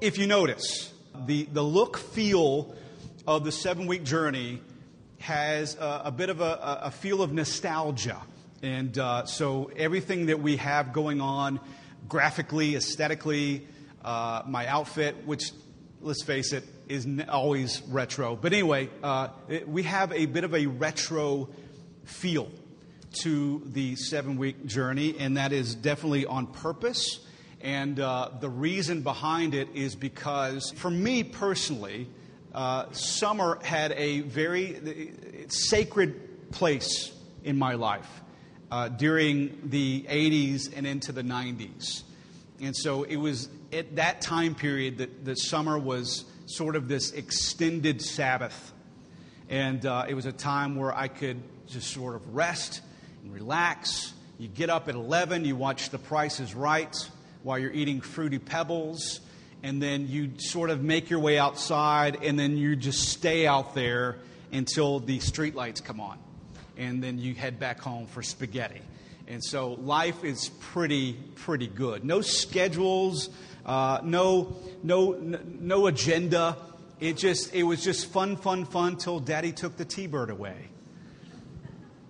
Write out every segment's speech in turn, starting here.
if you notice, the, the look feel of the seven week journey has a, a bit of a, a, feel of nostalgia. And uh, so everything that we have going on graphically, aesthetically, uh, my outfit, which, let's face it, is always retro. But anyway, uh, it, we have a bit of a retro feel to the seven week journey, and that is definitely on purpose. And uh, the reason behind it is because, for me personally, uh, summer had a very sacred place in my life uh, during the 80s and into the 90s. And so it was at that time period that, that summer was sort of this extended Sabbath. And uh, it was a time where I could just sort of rest and relax. You get up at 11, you watch The Price is Right while you're eating Fruity Pebbles, and then you sort of make your way outside, and then you just stay out there until the streetlights come on. And then you head back home for spaghetti. And so life is pretty, pretty good. No schedules, uh, no, no, no agenda. It just, it was just fun, fun, fun till Daddy took the T-bird away.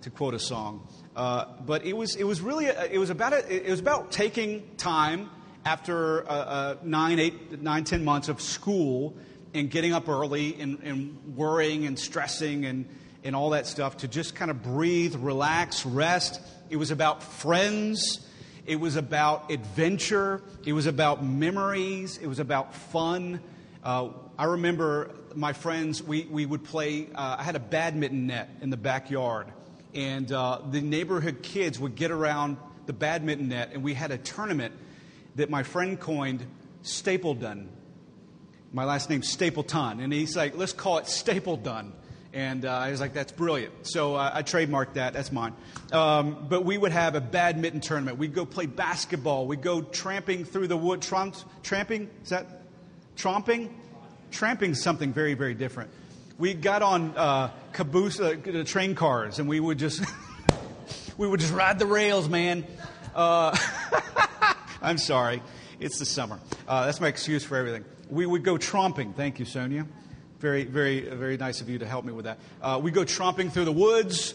To quote a song. Uh, but it was, it was really, it was about, a, it was about taking time after uh, uh, nine, eight, nine, ten months of school and getting up early and, and worrying and stressing and, and all that stuff to just kind of breathe, relax, rest. It was about friends. It was about adventure. It was about memories. It was about fun. Uh, I remember my friends, we, we would play, uh, I had a badminton net in the backyard and uh, the neighborhood kids would get around the badminton net, and we had a tournament that my friend coined Stapledon. My last name's Stapleton, and he's like, let's call it Stapledon. And uh, I was like, that's brilliant. So uh, I trademarked that. That's mine. Um, but we would have a badminton tournament. We'd go play basketball. We'd go tramping through the wood. Tramp, tramping? Is that tromping? Tramping something very, very different we got on uh, caboose, uh, train cars, and we would just we would just ride the rails, man. Uh, I'm sorry, it's the summer. Uh, that's my excuse for everything. We would go tromping. Thank you, Sonia. Very, very, very nice of you to help me with that. Uh, we go tromping through the woods.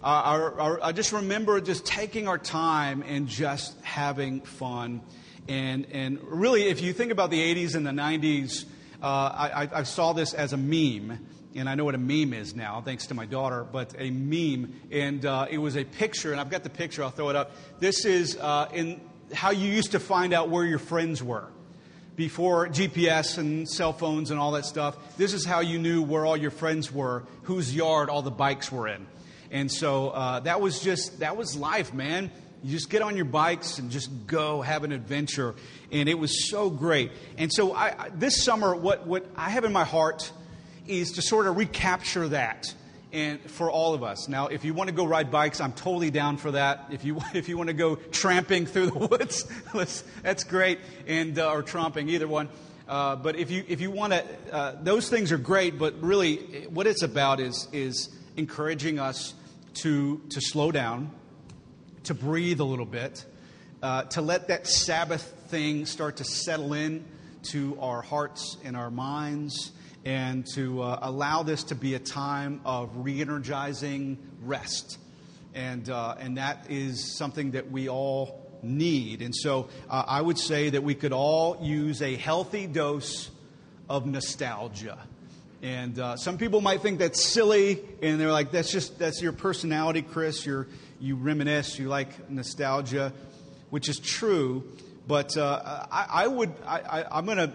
Uh, our, our, I just remember just taking our time and just having fun. And, and really, if you think about the 80s and the 90s, uh, I, I, saw this as a meme and I know what a meme is now, thanks to my daughter, but a meme. And uh, it was a picture, and I've got the picture, I'll throw it up. This is uh, in how you used to find out where your friends were. Before GPS and cell phones and all that stuff, this is how you knew where all your friends were, whose yard all the bikes were in. And so uh, that was just, that was life, man. You just get on your bikes and just go have an adventure. And it was so great. And so I, this summer, what, what I have in my heart is to sort of recapture that and for all of us. Now, if you want to go ride bikes, I'm totally down for that. If you if you want to go tramping through the woods, that's great, and uh, or tromping, either one. Uh, but if you if you want to, uh, those things are great. But really, what it's about is is encouraging us to to slow down, to breathe a little bit, uh, to let that Sabbath thing start to settle in to our hearts and our minds and to uh, allow this to be a time of re energizing rest. And, uh, and that is something that we all need. And so uh, I would say that we could all use a healthy dose of nostalgia. And uh, some people might think that's silly, and they're like, that's just, that's your personality, Chris. You're, you reminisce, you like nostalgia, which is true. But uh, I, I, would, I, I, I'm going to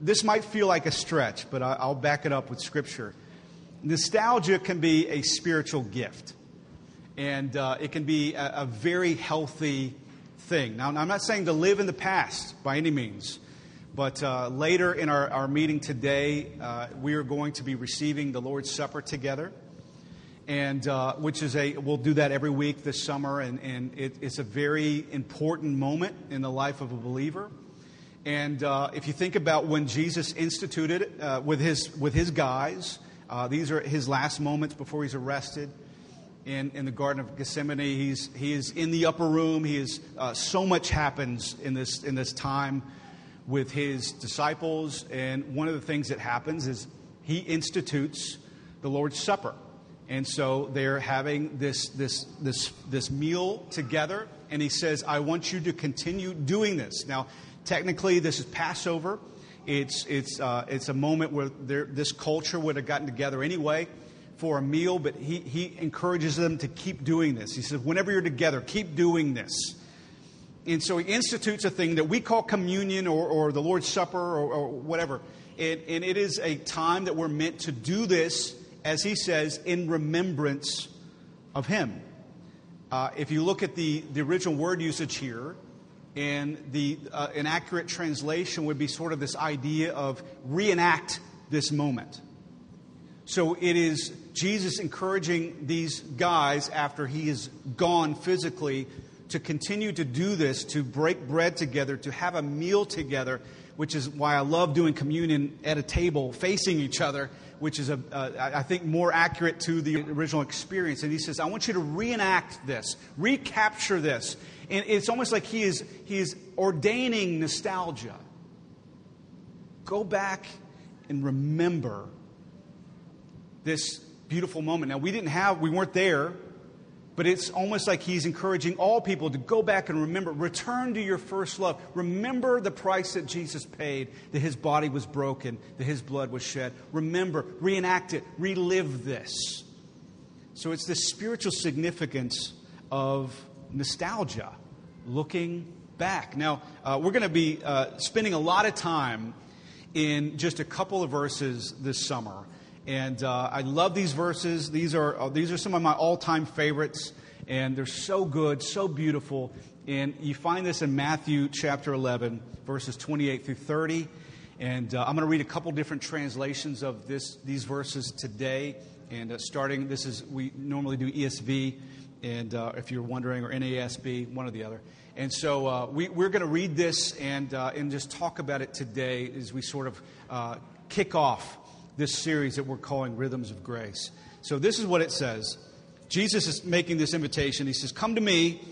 this might feel like a stretch, but I'll back it up with Scripture. Nostalgia can be a spiritual gift, and uh, it can be a, a, very healthy thing. Now, I'm not saying to live in the past by any means, but uh, later in our, our meeting today, uh, we are going to be receiving the Lord's Supper together. And uh, which is a, we'll do that every week this summer, and, and it, it's a very important moment in the life of a believer. And uh, if you think about when Jesus instituted it uh, with, his, with his guys, uh, these are his last moments before he's arrested in, in the Garden of Gethsemane. He's, he is in the upper room. He is, uh, so much happens in this, in this time with his disciples. And one of the things that happens is he institutes the Lord's Supper. And so they're having this, this, this, this meal together. And he says, I want you to continue doing this. Now, technically, this is Passover. It's, it's, uh, it's a moment where this culture would have gotten together anyway for a meal, but he, he encourages them to keep doing this. He says, whenever you're together, keep doing this. And so he institutes a thing that we call communion or, or the Lord's Supper or, or whatever. And, and it is a time that we're meant to do this, as he says, in remembrance of him. Uh, if you look at the, the original word usage here, and the uh, an accurate translation would be sort of this idea of reenact this moment. So it is Jesus encouraging these guys after he is gone physically to continue to do this, to break bread together, to have a meal together, which is why I love doing communion at a table facing each other, which is, a, uh, I think, more accurate to the original experience. And he says, I want you to reenact this, recapture this. And it's almost like he is, he is ordaining nostalgia. Go back and remember this beautiful moment. Now, we didn't have, we weren't there, but it's almost like he's encouraging all people to go back and remember, return to your first love. Remember the price that Jesus paid, that his body was broken, that his blood was shed. Remember, reenact it, relive this. So it's the spiritual significance of nostalgia, looking back. Now, uh, we're going to be uh, spending a lot of time in just a couple of verses this summer. And uh, I love these verses. These are, uh, these are some of my all time favorites, and they're so good, so beautiful. And you find this in Matthew chapter 11, verses 28 through 30. And uh, I'm going to read a couple different translations of this, these verses today. And uh, starting, this is, we normally do ESV, and uh, if you're wondering, or NASB, one or the other. And so uh, we, are going to read this and, and just talk about it today as we sort of kick off this series that we're calling Rhythms of Grace. So, this is what it says Jesus is making this invitation. He says, Come to me,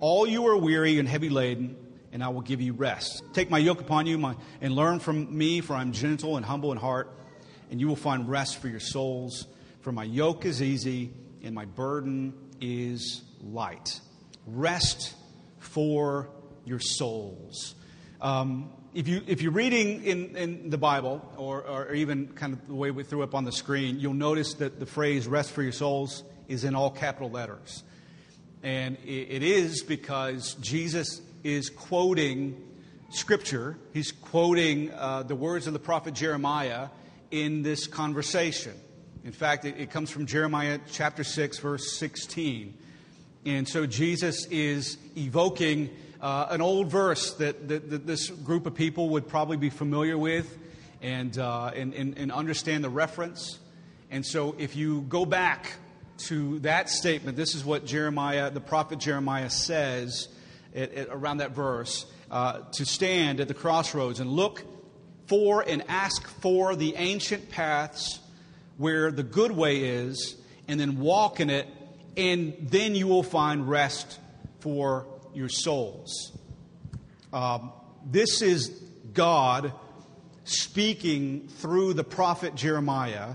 all you are weary and heavy laden, and I will give you rest. Take my yoke upon you my, and learn from me, for I'm gentle and humble in heart, and you will find rest for your souls. For my yoke is easy and my burden is light. Rest for your souls. Um, if, you, if you're reading in, in the Bible, or, or even kind of the way we threw up on the screen, you'll notice that the phrase rest for your souls is in all capital letters. And it, is because Jesus is quoting Scripture, he's quoting uh, the words of the prophet Jeremiah in this conversation. In fact, it, it comes from Jeremiah chapter 6, verse 16. And so Jesus is evoking uh, an old verse that, that, that, this group of people would probably be familiar with and, uh, and, and, and understand the reference. And so if you go back to that statement, this is what Jeremiah, the prophet Jeremiah says at, at, around that verse uh, to stand at the crossroads and look for and ask for the ancient paths where the good way is, and then walk in it, and then you will find rest for your souls. Um, this is God speaking through the prophet Jeremiah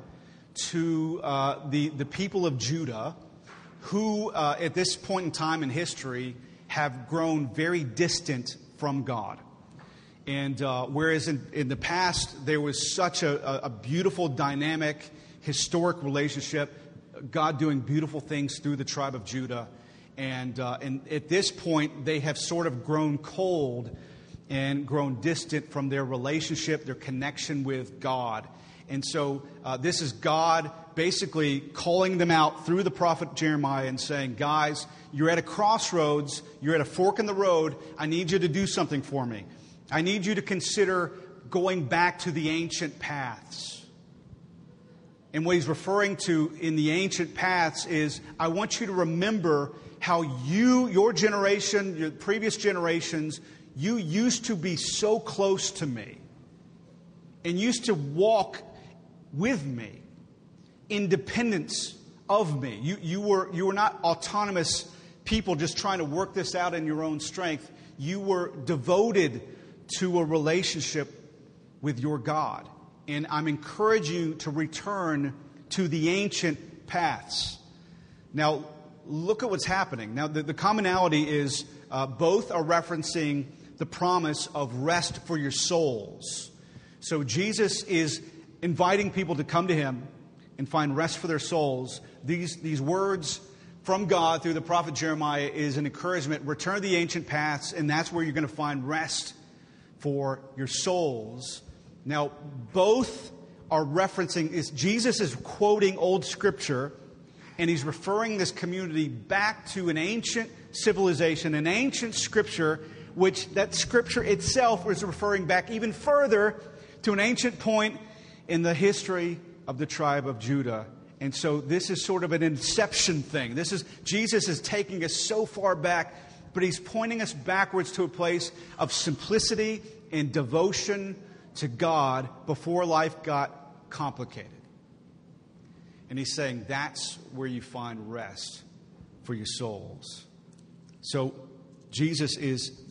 to uh, the, the people of Judah who, uh, at this point in time in history, have grown very distant from God. And uh, whereas in, in the past there was such a, a beautiful, dynamic, historic relationship, God doing beautiful things through the tribe of Judah and, uh, and at this point, they have sort of grown cold and grown distant from their relationship, their connection with God. And so uh, this is God basically calling them out through the prophet Jeremiah and saying, Guys, you're at a crossroads, you're at a fork in the road. I need you to do something for me. I need you to consider going back to the ancient paths. And what he's referring to in the ancient paths is I want you to remember how you, your generation, your previous generations, you used to be so close to me and used to walk with me, independence of me. You, you, were, you were not autonomous people just trying to work this out in your own strength. You were devoted to a relationship with your God. And I'm encouraging you to return to the ancient paths. Now, look at what's happening. Now, the, the commonality is uh, both are referencing the promise of rest for your souls. So, Jesus is inviting people to come to Him and find rest for their souls. These, these words from God through the prophet Jeremiah is an encouragement. Return to the ancient paths, and that's where you're going to find rest for your souls. Now, both are referencing, is Jesus is quoting old scripture, and he's referring this community back to an ancient civilization, an ancient scripture, which that scripture itself was referring back even further to an ancient point in the history of the tribe of Judah. And so this is sort of an inception thing. This is Jesus is taking us so far back, but he's pointing us backwards to a place of simplicity and devotion to God before life got complicated. And he's saying that's where you find rest for your souls. So Jesus is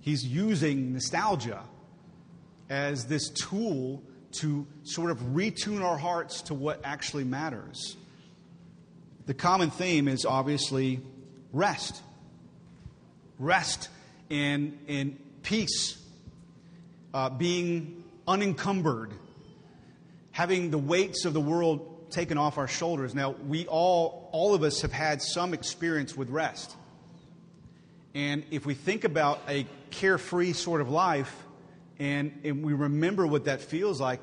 he's using nostalgia as this tool to sort of retune our hearts to what actually matters. The common theme is obviously rest. Rest in, in peace, uh, being unencumbered, having the weights of the world taken off our shoulders. Now, we all, all of us have had some experience with rest. And if we think about a carefree sort of life, and, and we remember what that feels like,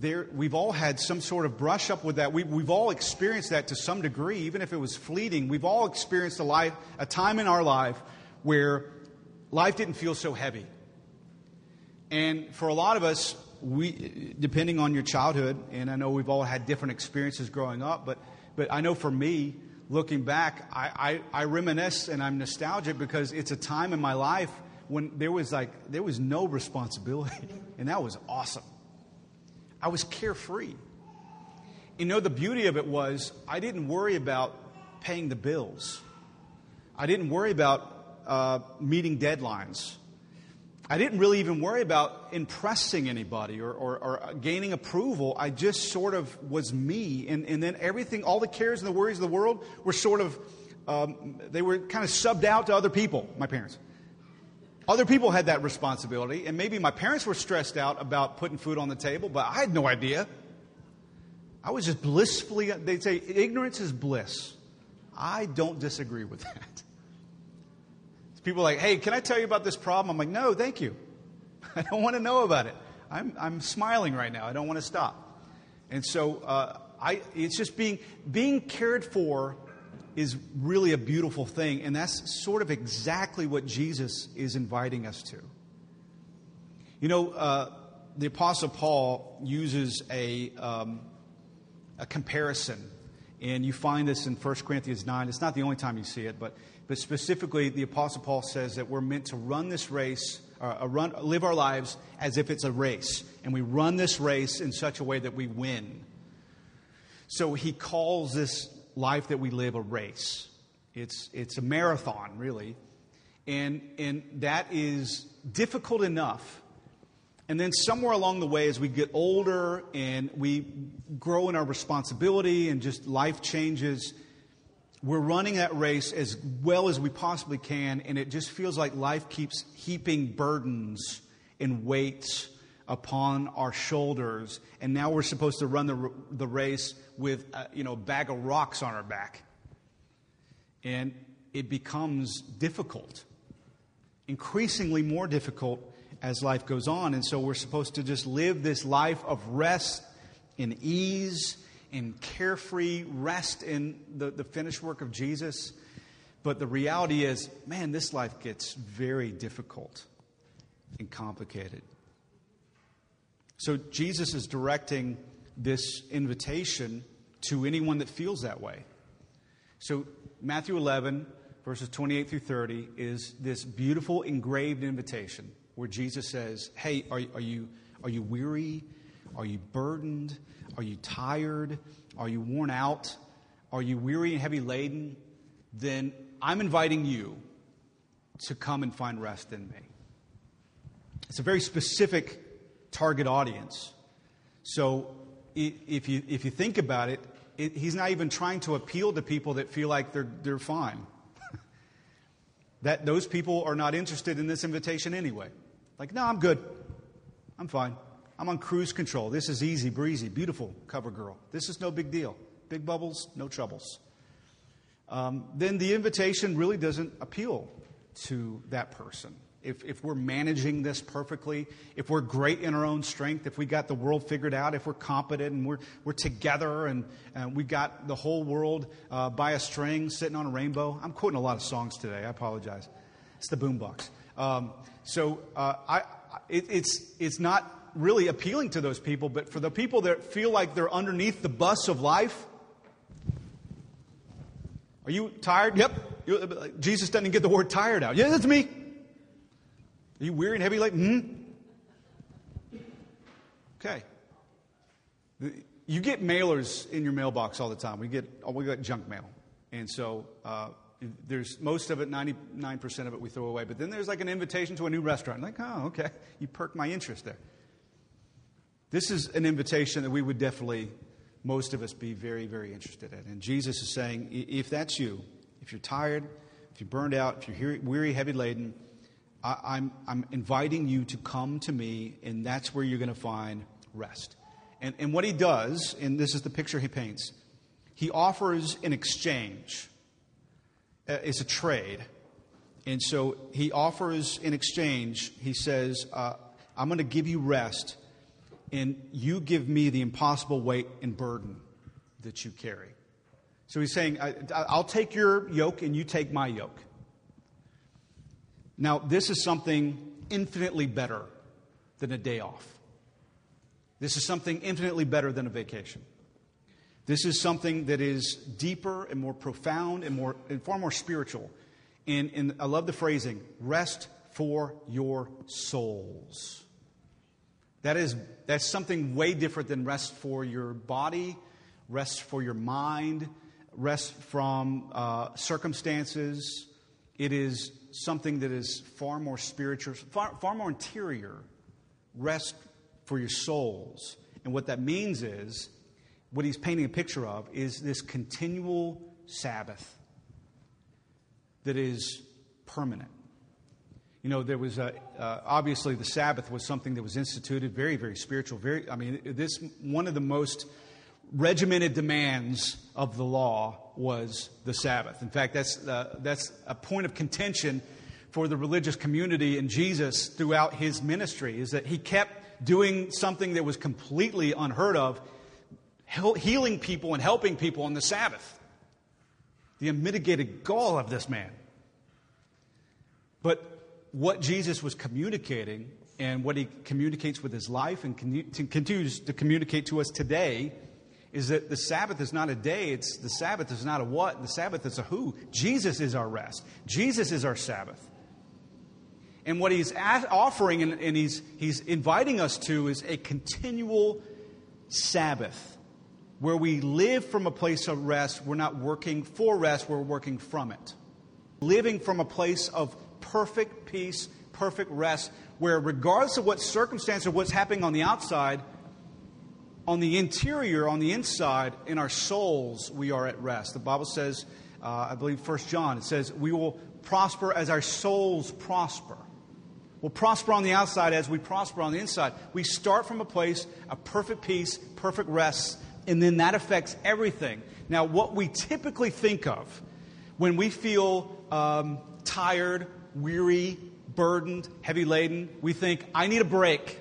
there, we've all had some sort of brush up with that. We, we've all experienced that to some degree, even if it was fleeting. We've all experienced a, life, a time in our life where life didn't feel so heavy. And for a lot of us, we, depending on your childhood, and I know we've all had different experiences growing up, but, but I know for me, looking back, I, I, I reminisce and I'm nostalgic because it's a time in my life when there was like there was no responsibility, and that was awesome. I was carefree. You know, the beauty of it was I didn't worry about paying the bills. I didn't worry about uh, meeting deadlines. I didn't really even worry about impressing anybody or, or, or, gaining approval. I just sort of was me. And, and then everything, all the cares and the worries of the world were sort of, um, they were kind of subbed out to other people, my parents. Other people had that responsibility, and maybe my parents were stressed out about putting food on the table, but I had no idea. I was just blissfully, they'd say, ignorance is bliss. I don't disagree with that. People are like, hey, can I tell you about this problem? I'm like, no, thank you. I don't want to know about it. I'm, I'm smiling right now. I don't want to stop. And so uh, I, it's just being, being cared for is really a beautiful thing. And that's sort of exactly what Jesus is inviting us to. You know, uh, the Apostle Paul uses a, um, a comparison. And you find this in 1 Corinthians 9. It's not the only time you see it, but, but specifically, the Apostle Paul says that we're meant to run this race, uh, run, live our lives as if it's a race. And we run this race in such a way that we win. So he calls this life that we live a race. It's, it's a marathon, really. And, and that is difficult enough. And then somewhere along the way, as we get older and we grow in our responsibility and just life changes, we're running that race as well as we possibly can. And it just feels like life keeps heaping burdens and weights upon our shoulders. And now we're supposed to run the, the race with a, you know, a bag of rocks on our back. And it becomes difficult, increasingly more difficult as life goes on. And so we're supposed to just live this life of rest and ease, in carefree rest in the, the finished work of Jesus. But the reality is, man, this life gets very difficult and complicated. So Jesus is directing this invitation to anyone that feels that way. So, Matthew 11, verses 28 through 30, is this beautiful engraved invitation where Jesus says, Hey, are, are, you, are you weary? Are you burdened? Are you tired? Are you worn out? Are you weary and heavy laden? Then I'm inviting you to come and find rest in me. it's a very specific target audience. So if you, if you think about it, it, he's not even trying to appeal to people that feel like they're, they're fine. that those people are not interested in this invitation anyway. Like, no, I'm good. I'm fine. I'm on cruise control. This is easy breezy, beautiful cover girl. This is no big deal. Big bubbles, no troubles. Um, then the invitation really doesn't appeal to that person if, if we're managing this perfectly, if we're great in our own strength, if we got the world figured out, if we're competent and we're, we're together and, and we got the whole world uh, by a string sitting on a rainbow. I'm quoting a lot of songs today. I apologize. It's the boombox. Um, so uh, I, it, it's, it's not really appealing to those people, but for the people that feel like they're underneath the bus of life, are you tired? Yep. Jesus doesn't get the word tired out. Yeah, that's me. Are you weary and heavy laden? Hmm? Okay. You get mailers in your mailbox all the time. We get oh, we get junk mail, and so uh, there's most of it, 99% of it, we throw away. But then there's like an invitation to a new restaurant. Like, oh, okay, you perk my interest there. This is an invitation that we would definitely, most of us, be very, very interested in. And Jesus is saying, if that's you, if you're tired, if you're burned out, if you're weary, heavy laden, I, am I'm, I'm inviting you to come to me, and that's where you're going to find rest. And, and what he does, and this is the picture he paints, he offers an exchange. Uh, it's a trade. And so he offers in exchange, he says, uh, I'm going to give you rest, and you give me the impossible weight and burden that you carry. So he's saying, I, will take your yoke, and you take my yoke. Now, this is something infinitely better than a day off. This is something infinitely better than a vacation. This is something that is deeper and more profound and, more, and far more spiritual. And, and I love the phrasing rest for your souls. That is, that's something way different than rest for your body, rest for your mind, rest from uh, circumstances. It is something that is far more spiritual, far, far more interior, rest for your souls. And what that means is, what he's painting a picture of is this continual Sabbath that is permanent. You know, there was a, uh, obviously the Sabbath was something that was instituted, very, very spiritual. Very, I mean, this one of the most regimented demands of the law was the Sabbath. In fact, that's, uh, that's a point of contention for the religious community and Jesus throughout his ministry, is that he kept doing something that was completely unheard of, healing people and helping people on the Sabbath. The unmitigated gall of this man. But what Jesus was communicating and what he communicates with his life and continues to communicate to us today is that the Sabbath is not a day, it's the Sabbath is not a what, the Sabbath is a who. Jesus is our rest. Jesus is our Sabbath. And what he's offering and, and he's, he's inviting us to is a continual Sabbath where we live from a place of rest. We're not working for rest, we're working from it. Living from a place of perfect peace, perfect rest, where regardless of what circumstance or what's happening on the outside, on the interior, on the inside, in our souls, we are at rest. The Bible says, uh, I believe, First John, it says, we will prosper as our souls prosper. We'll prosper on the outside as we prosper on the inside. We start from a place of perfect peace, perfect rest, and then that affects everything. Now, what we typically think of when we feel um, tired, weary, burdened, heavy laden, we think, I need a break.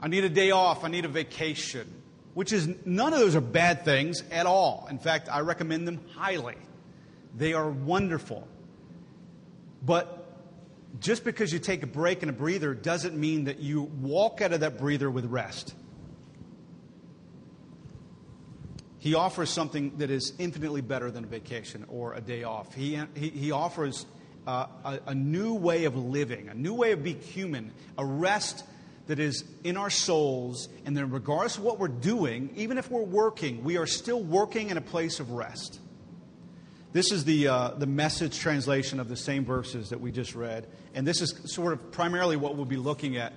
I need a day off. I need a vacation. Which is, none of those are bad things at all. In fact, I recommend them highly. They are wonderful. But just because you take a break and a breather doesn't mean that you walk out of that breather with rest. He offers something that is infinitely better than a vacation or a day off. He, he, he offers uh, a, a new way of living, a new way of being human, a rest that is in our souls, and then regardless of what we're doing, even if we're working, we are still working in a place of rest. This is the, uh, the message translation of the same verses that we just read. And this is sort of primarily what we'll be looking at.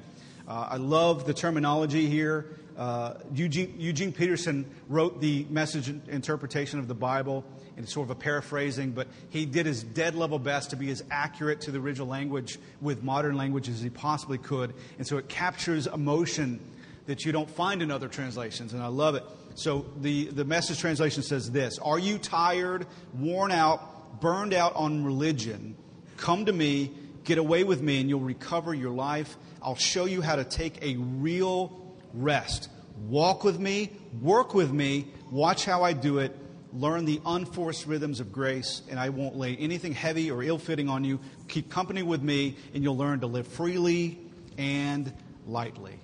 Uh, I love the terminology here. Uh, Eugene, Eugene, Peterson wrote the message interpretation of the Bible, and it's sort of a paraphrasing, but he did his dead level best to be as accurate to the original language with modern language as he possibly could. And so it captures emotion that you don't find in other translations, and I love it. So the, the message translation says this Are you tired, worn out, burned out on religion? Come to me, get away with me, and you'll recover your life. I'll show you how to take a real rest. Walk with me, work with me, watch how I do it, learn the unforced rhythms of grace, and I won't lay anything heavy or ill fitting on you. Keep company with me, and you'll learn to live freely and lightly.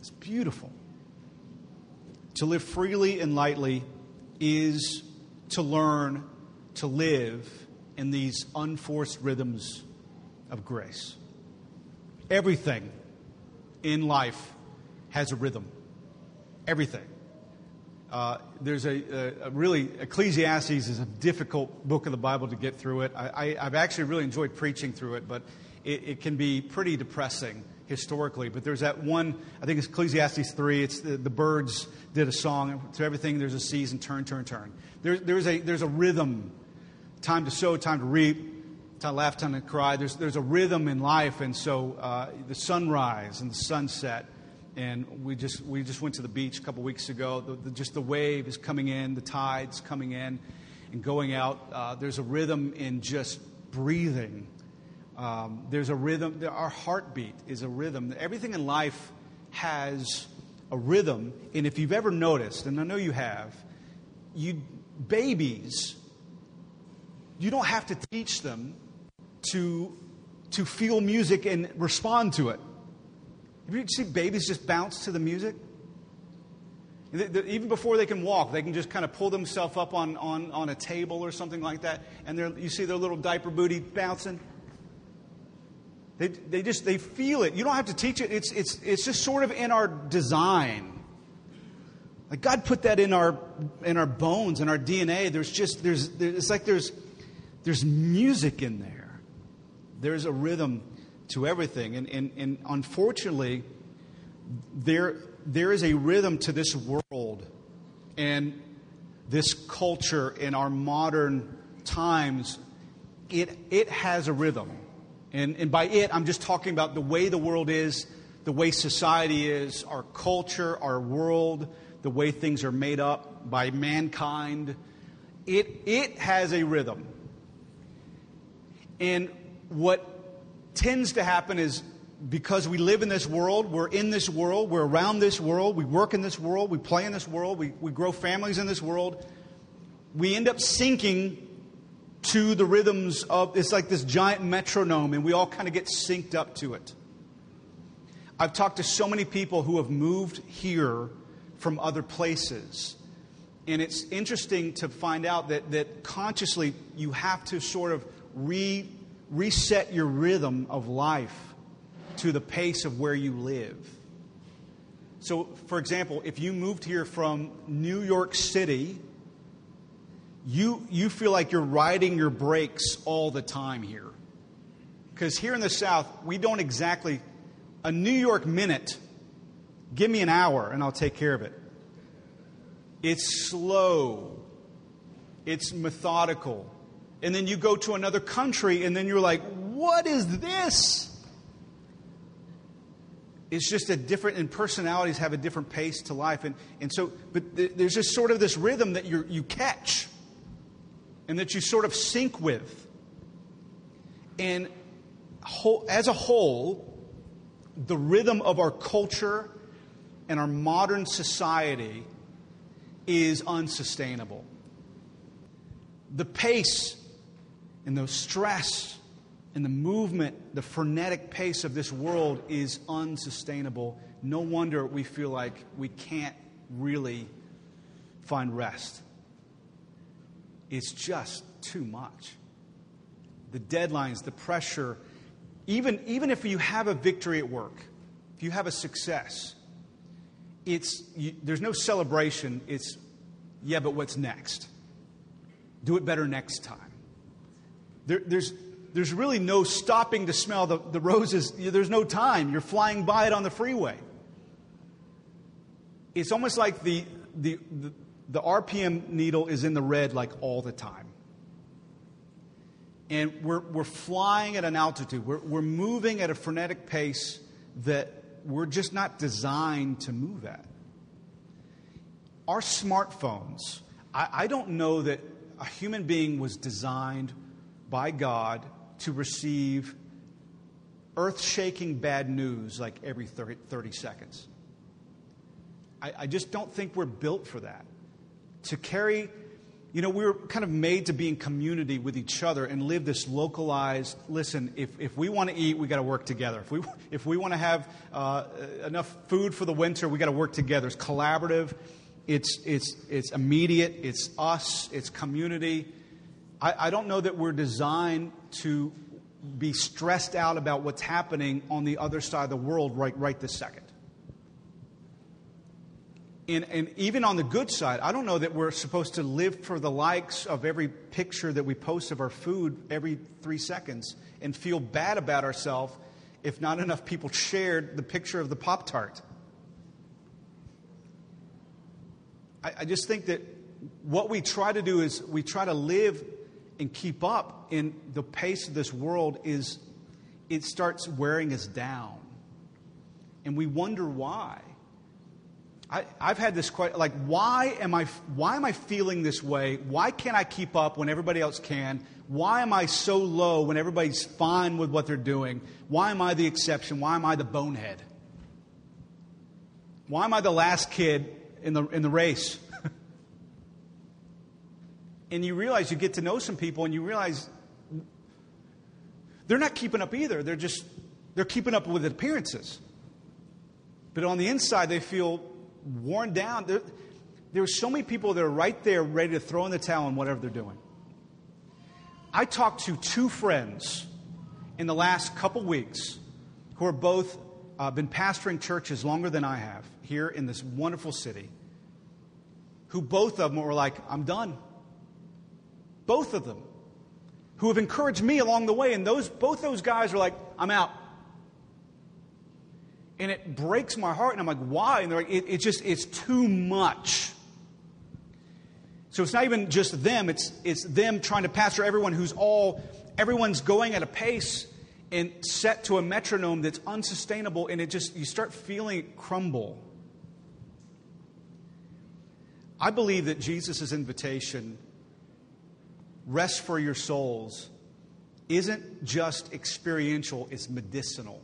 It's beautiful. To live freely and lightly is to learn to live in these unforced rhythms of grace. Everything in life has a rhythm. Everything. Uh, there's a, a, a, really, Ecclesiastes is a difficult book of the Bible to get through it. I, have actually really enjoyed preaching through it, but it, it, can be pretty depressing historically. But there's that one, I think it's Ecclesiastes 3, it's the, the Byrds did a song. To everything, there's a season, turn, turn, turn. There, there's, a, there's a rhythm. Time to sow, time to reap, time to laugh, time to cry. There's, there's a rhythm in life, and so uh, the sunrise and the sunset and we just we just went to the beach a couple weeks ago. The, the, just the wave is coming in, the tides coming in, and going out. Uh, there's a rhythm in just breathing. Um, there's a rhythm. Our heartbeat is a rhythm. Everything in life has a rhythm. And if you've ever noticed, and I know you have, you babies, you don't have to teach them to to feel music and respond to it. You see babies just bounce to the music? Even before they can walk, they can just kind of pull themselves up on, on, on a table or something like that, and you see their little diaper booty bouncing. They, they just they feel it. You don't have to teach it. It's, it's, it's just sort of in our design. Like God put that in our in our bones, in our DNA. There's just there's, there's it's like there's there's music in there. There's a rhythm to everything. And, and, and unfortunately, there, there is a rhythm to this world and this culture in our modern times. It, it has a rhythm. And, and by it, I'm just talking about the way the world is, the way society is, our culture, our world, the way things are made up by mankind. It, it has a rhythm. And what tends to happen is because we live in this world, we're in this world, we're around this world, we work in this world, we play in this world, we, we grow families in this world, we end up syncing to the rhythms of it's like this giant metronome, and we all kind of get synced up to it. I've talked to so many people who have moved here from other places. And it's interesting to find out that, that consciously you have to sort of re reset your rhythm of life to the pace of where you live. So, for example, if you moved here from New York City, you, you feel like you're riding your brakes all the time here. Because here in the South, we don't exactly, a New York minute, give me an hour and I'll take care of it. It's slow, it's methodical, and then you go to another country and then you're like, what is this? It's just a different, and personalities have a different pace to life. And, and so, but th- there's just sort of this rhythm that you you catch and that you sort of sync with. And whole, as a whole, the rhythm of our culture and our modern society is unsustainable. The pace and the stress and the movement, the frenetic pace of this world is unsustainable. No wonder we feel like we can't really find rest. It's just too much. The deadlines, the pressure, even, even if you have a victory at work, if you have a success, it's, you, there's no celebration. It's, yeah, but what's next? do it better next time. There, there's, there's really no stopping to smell the, the roses. There's no time. You're flying by it on the freeway. It's almost like the, the, the, the RPM needle is in the red like all the time. And we're, we're flying at an altitude. We're, we're moving at a frenetic pace that we're just not designed to move at. Our smartphones, I, I don't know that a human being was designed by God to receive earth shaking bad news like every 30, 30 seconds. I, I, just don't think we're built for that. To carry, you know, we are kind of made to be in community with each other and live this localized listen, if, if we want to eat, we got to work together. If we, if we want to have uh, enough food for the winter, we got to work together. It's collaborative, it's, it's, it's immediate, it's us, it's community. I, I don't know that we're designed to be stressed out about what's happening on the other side of the world right, right this second. And, and, even on the good side, I don't know that we're supposed to live for the likes of every picture that we post of our food every three seconds and feel bad about ourselves if not enough people shared the picture of the Pop Tart. I, I just think that what we try to do is we try to live and keep up in the pace of this world is it starts wearing us down. And we wonder why. I, have had this question like why am I why am I feeling this way? Why can't I keep up when everybody else can? Why am I so low when everybody's fine with what they're doing? Why am I the exception? Why am I the bonehead? Why am I the last kid in the in the race? And you realize you get to know some people and you realize they're not keeping up either. They're just they're keeping up with appearances. But on the inside they feel worn down. There, are so many people that are right there ready to throw in the towel on whatever they're doing. I talked to two friends in the last couple weeks who are both uh, been pastoring churches longer than I have here in this wonderful city, who both of them were like, I'm done both of them, who have encouraged me along the way. And those, both those guys are like, I'm out. And it breaks my heart. And I'm like, why? And they're like, it, it's just, it's too much. So it's not even just them, it's, it's them trying to pastor everyone who's all, everyone's going at a pace and set to a metronome that's unsustainable. And it just, you start feeling it crumble. I believe that Jesus' invitation rest for your souls isn't just experiential, it's medicinal.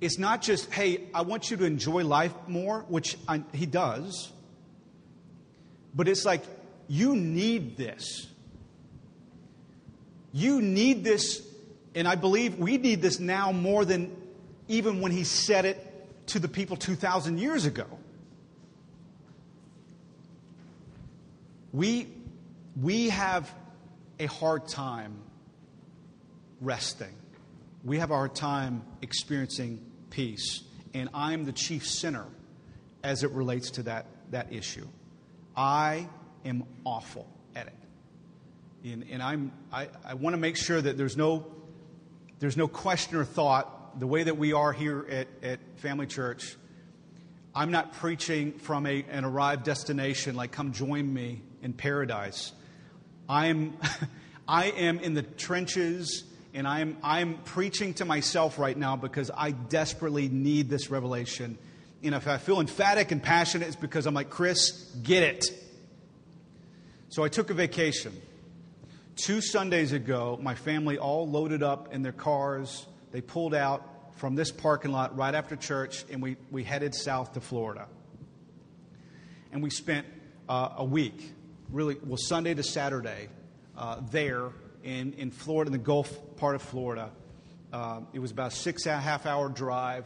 It's not just, hey, I want you to enjoy life more, which I, he does, but it's like, you need this. You need this, and I believe we need this now more than even when he said it to the people 2,000 years ago. We we have a hard time resting. We have a hard time experiencing peace. And I'm the chief sinner as it relates to that, that issue. I am awful at it. And, and I'm, I, I want to make sure that there's no, there's no question or thought, the way that we are here at, at Family Church, I'm not preaching from a, an arrived destination like, come join me in paradise. I'm, I am in the trenches and I'm, I'm preaching to myself right now because I desperately need this revelation. And if I feel emphatic and passionate, it's because I'm like, Chris, get it. So I took a vacation. Two Sundays ago, my family all loaded up in their cars. They pulled out from this parking lot right after church, and we, we headed south to Florida. And we spent uh, a week really, well, Sunday to Saturday uh, there in, in Florida, in the Gulf part of Florida. Uh, it was about a six and a half hour drive.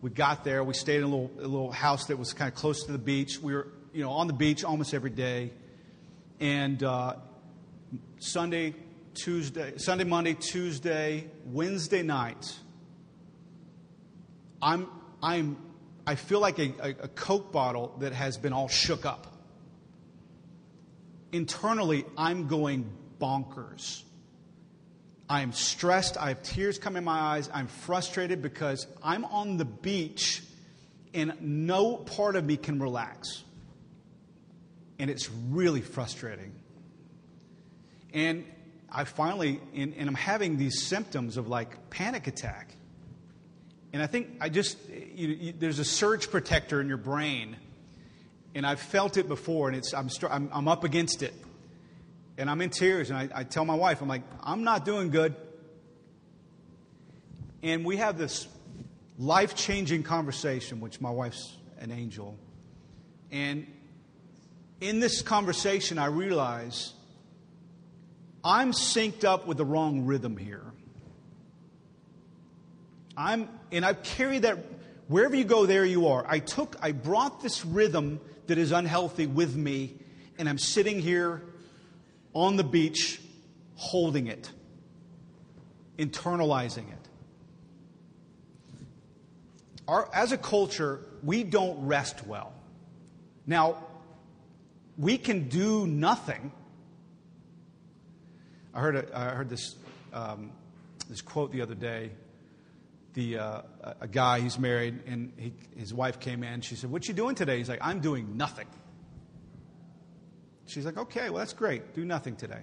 We got there. We stayed in a little, a little house that was kind of close to the beach. We were, you know, on the beach almost every day. And uh, Sunday, Tuesday, Sunday, Monday, Tuesday, Wednesday night, I'm, I'm, I feel like a, a, a Coke bottle that has been all shook up. Internally, I'm going bonkers. I am stressed. I have tears coming in my eyes. I'm frustrated because I'm on the beach and no part of me can relax. And it's really frustrating. And I finally, and, and I'm having these symptoms of like panic attack. And I think I just, you, you, there's a surge protector in your brain. And I've felt it before, and it's, I'm, I'm, I'm up against it. And I'm in tears, and I, I tell my wife, I'm like, I'm not doing good. And we have this life changing conversation, which my wife's an angel. And in this conversation, I realize I'm synced up with the wrong rhythm here. I'm, and I've carried that wherever you go, there you are. I took, I brought this rhythm that is unhealthy with me, and I'm sitting here on the beach holding it, internalizing it. Our, as a culture, we don't rest well. Now, we can do nothing. I heard, a, I heard this, um, this quote the other day. The, uh, a guy, he's married, and he, his wife came in. She said, What you doing today? He's like, I'm doing nothing. She's like, Okay, well, that's great. Do nothing today.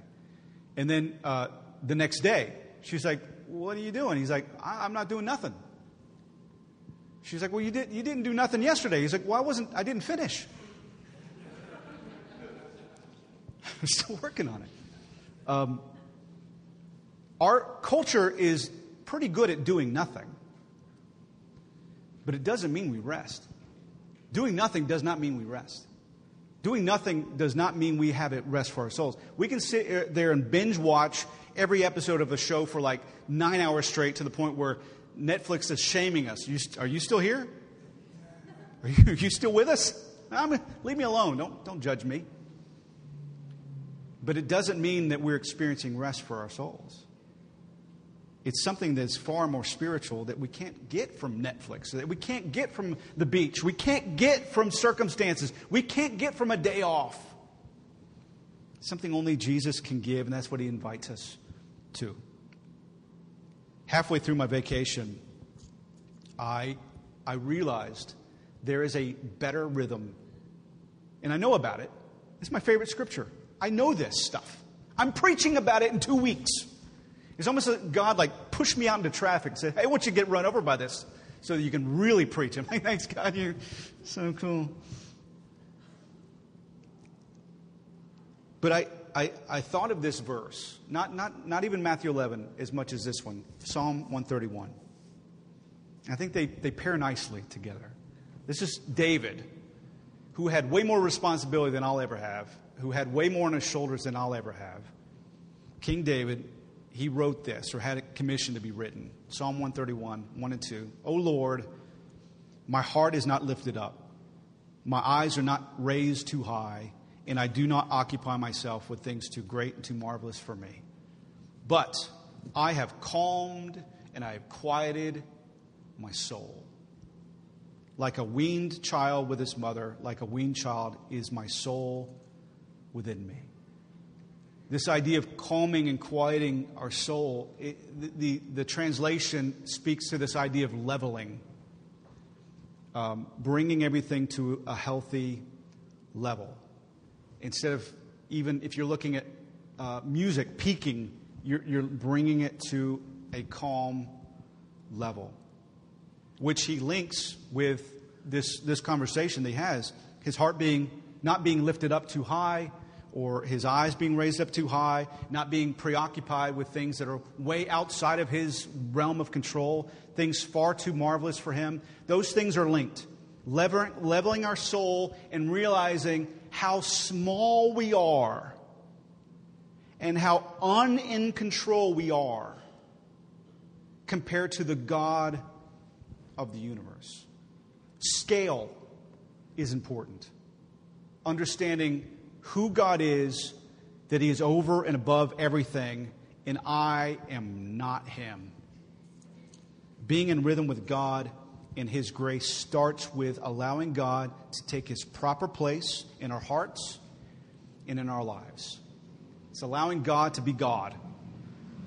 And then uh, the next day, she's like, What are you doing? He's like, I'm not doing nothing. She's like, Well, you, did, you didn't do nothing yesterday. He's like, Well, I wasn't, I didn't finish. I'm still working on it. Um, our culture is pretty good at doing nothing, but it doesn't mean we rest. Doing nothing does not mean we rest. Doing nothing does not mean we have it rest for our souls. We can sit there and binge watch every episode of a show for like nine hours straight to the point where Netflix is shaming us. You, are you still here? Are you, are you still with us? I'm, leave me alone. Don't, don't judge me. But it doesn't mean that we're experiencing rest for our souls. It's something that's far more spiritual that we can't get from Netflix, that we can't get from the beach, we can't get from circumstances, we can't get from a day off. Something only Jesus can give, and that's what he invites us to halfway through my vacation, I, I realized there is a better rhythm. And I know about it. It's my favorite scripture. I know this stuff. I'm preaching about it in two weeks. It's almost like God like pushed me out into traffic and said, Hey, I want you to get run over by this so that you can really preach. I'm like, thanks God, you're so cool. But I, I, I thought of this verse, not, not, not even Matthew 11 as much as this one, Psalm 131. I think they, they pair nicely together. This is David, who had way more responsibility than I'll ever have, who had way more on his shoulders than I'll ever have. King David, he wrote this, or had it commissioned to be written Psalm 131, 1 and 2. O Lord, my heart is not lifted up, my eyes are not raised too high and I do not occupy myself with things too great and too marvelous for me. But I have calmed and I have quieted my soul. Like a weaned child with his mother, like a weaned child is my soul within me. This idea of calming and quieting our soul, it, the, the, translation speaks to this idea of leveling, um, bringing everything to a healthy level instead of even if you're looking at uh, music peaking, you're, you're bringing it to a calm level, which he links with this, this conversation that he has. His heart being not being lifted up too high, or his eyes being raised up too high, not being preoccupied with things that are way outside of his realm of control, things far too marvelous for him. Those things are linked. Leveling our soul and realizing how small we are and how un in control we are compared to the God of the universe. Scale is important. Understanding who God is, that He is over and above everything, and I am not Him. Being in rhythm with God and His grace starts with allowing God to take His proper place in our hearts and in our lives. It's allowing God to be God.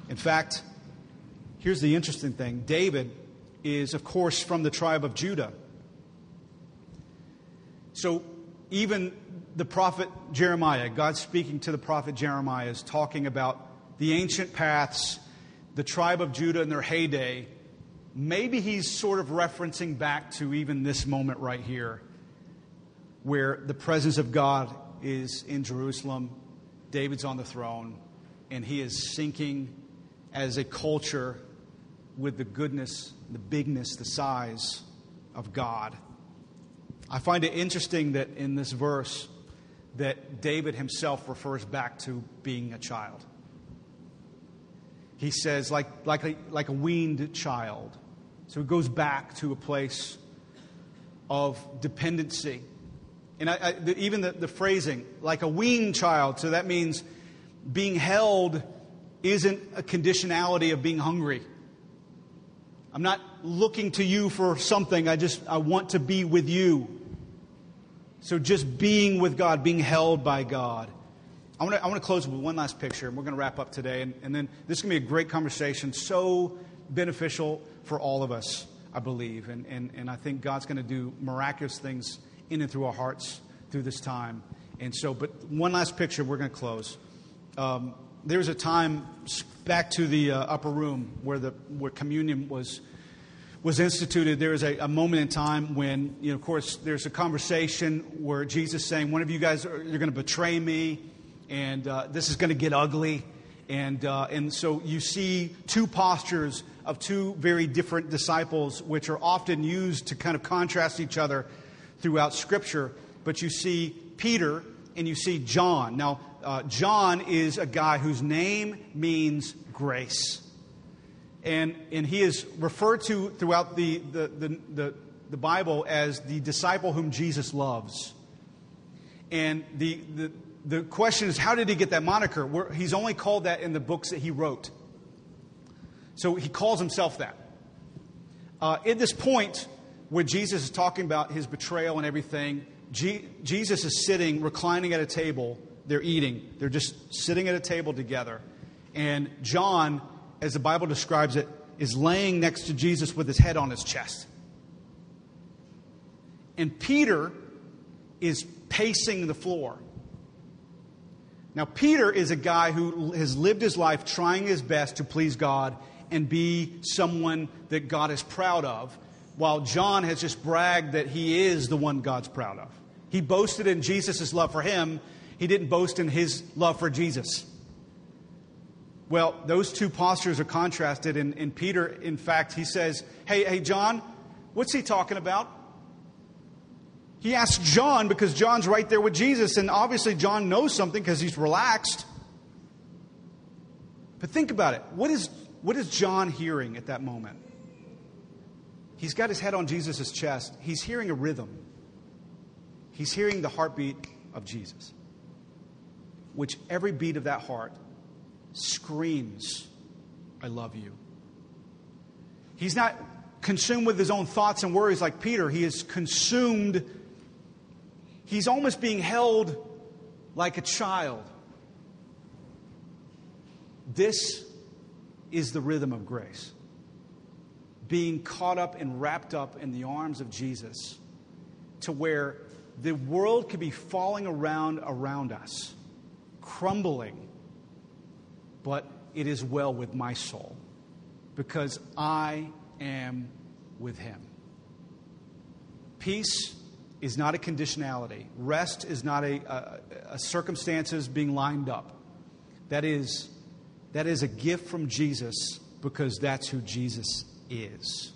In fact, here's the interesting thing David is, of course, from the tribe of Judah. So even the prophet Jeremiah, God speaking to the prophet Jeremiah, is talking about the ancient paths, the tribe of Judah in their heyday. Maybe he's sort of referencing back to even this moment right here, where the presence of God is in Jerusalem, David's on the throne, and he is syncing as a culture with the goodness, the bigness, the size of God. I find it interesting that in this verse that David himself refers back to being a child. He says, like, like, a, like a weaned child. So it goes back to a place of dependency. And I, I, the, even the, the phrasing, like a weaned child, so that means being held isn't a conditionality of being hungry. I'm not looking to you for something. I just I want to be with you. So just being with God, being held by God. I want to, I want to close with one last picture, and we're going to wrap up today. And, and then this is going to be a great conversation, so beneficial for all of us, I believe. And, and, and I think God's going to do miraculous things in and through our hearts through this time. And so, but one last picture, we're going to close. Um, there was a time back to the uh, upper room where, the, where communion was was instituted, there was a, a, moment in time when, you know, of course, there's a conversation where Jesus saying, one of you guys are you're going to betray me, and uh, this is going to get ugly. And, uh, and so you see two postures of two very different disciples, which are often used to kind of contrast each other throughout Scripture. But you see Peter and you see John. Now, uh, John is a guy whose name means grace. And, and he is referred to throughout the, the, the, the, the Bible as the disciple whom Jesus loves. And the, the, the question is, how did he get that moniker? We're, he's only called that in the books that he wrote. So he calls himself that. Uh, at this point, where Jesus is talking about his betrayal and everything, G- Jesus is sitting, reclining at a table. They're eating. They're just sitting at a table together. And John as the Bible describes it, is laying next to Jesus with his head on his chest. And Peter is pacing the floor. Now, Peter is a guy who has lived his life trying his best to please God and be someone that God is proud of, while John has just bragged that he is the one God's proud of. He boasted in Jesus' love for him, he didn't boast in his love for Jesus. Well, those two postures are contrasted, and, and Peter, in fact, he says, Hey, hey, John, what's he talking about? He asks John because John's right there with Jesus, and obviously John knows something because he's relaxed. But think about it. What is, what is John hearing at that moment? He's got his head on Jesus' chest. He's hearing a rhythm. He's hearing the heartbeat of Jesus, which every beat of that heart screams, I love you. He's not consumed with his own thoughts and worries like Peter. He is consumed, he's almost being held like a child. This is the rhythm of grace. Being caught up and wrapped up in the arms of Jesus to where the world could be falling around around us, crumbling but it is well with my soul because I am with him. Peace is not a conditionality, rest is not a, a, a circumstances being lined up. That is, that is a gift from Jesus because that's who Jesus is.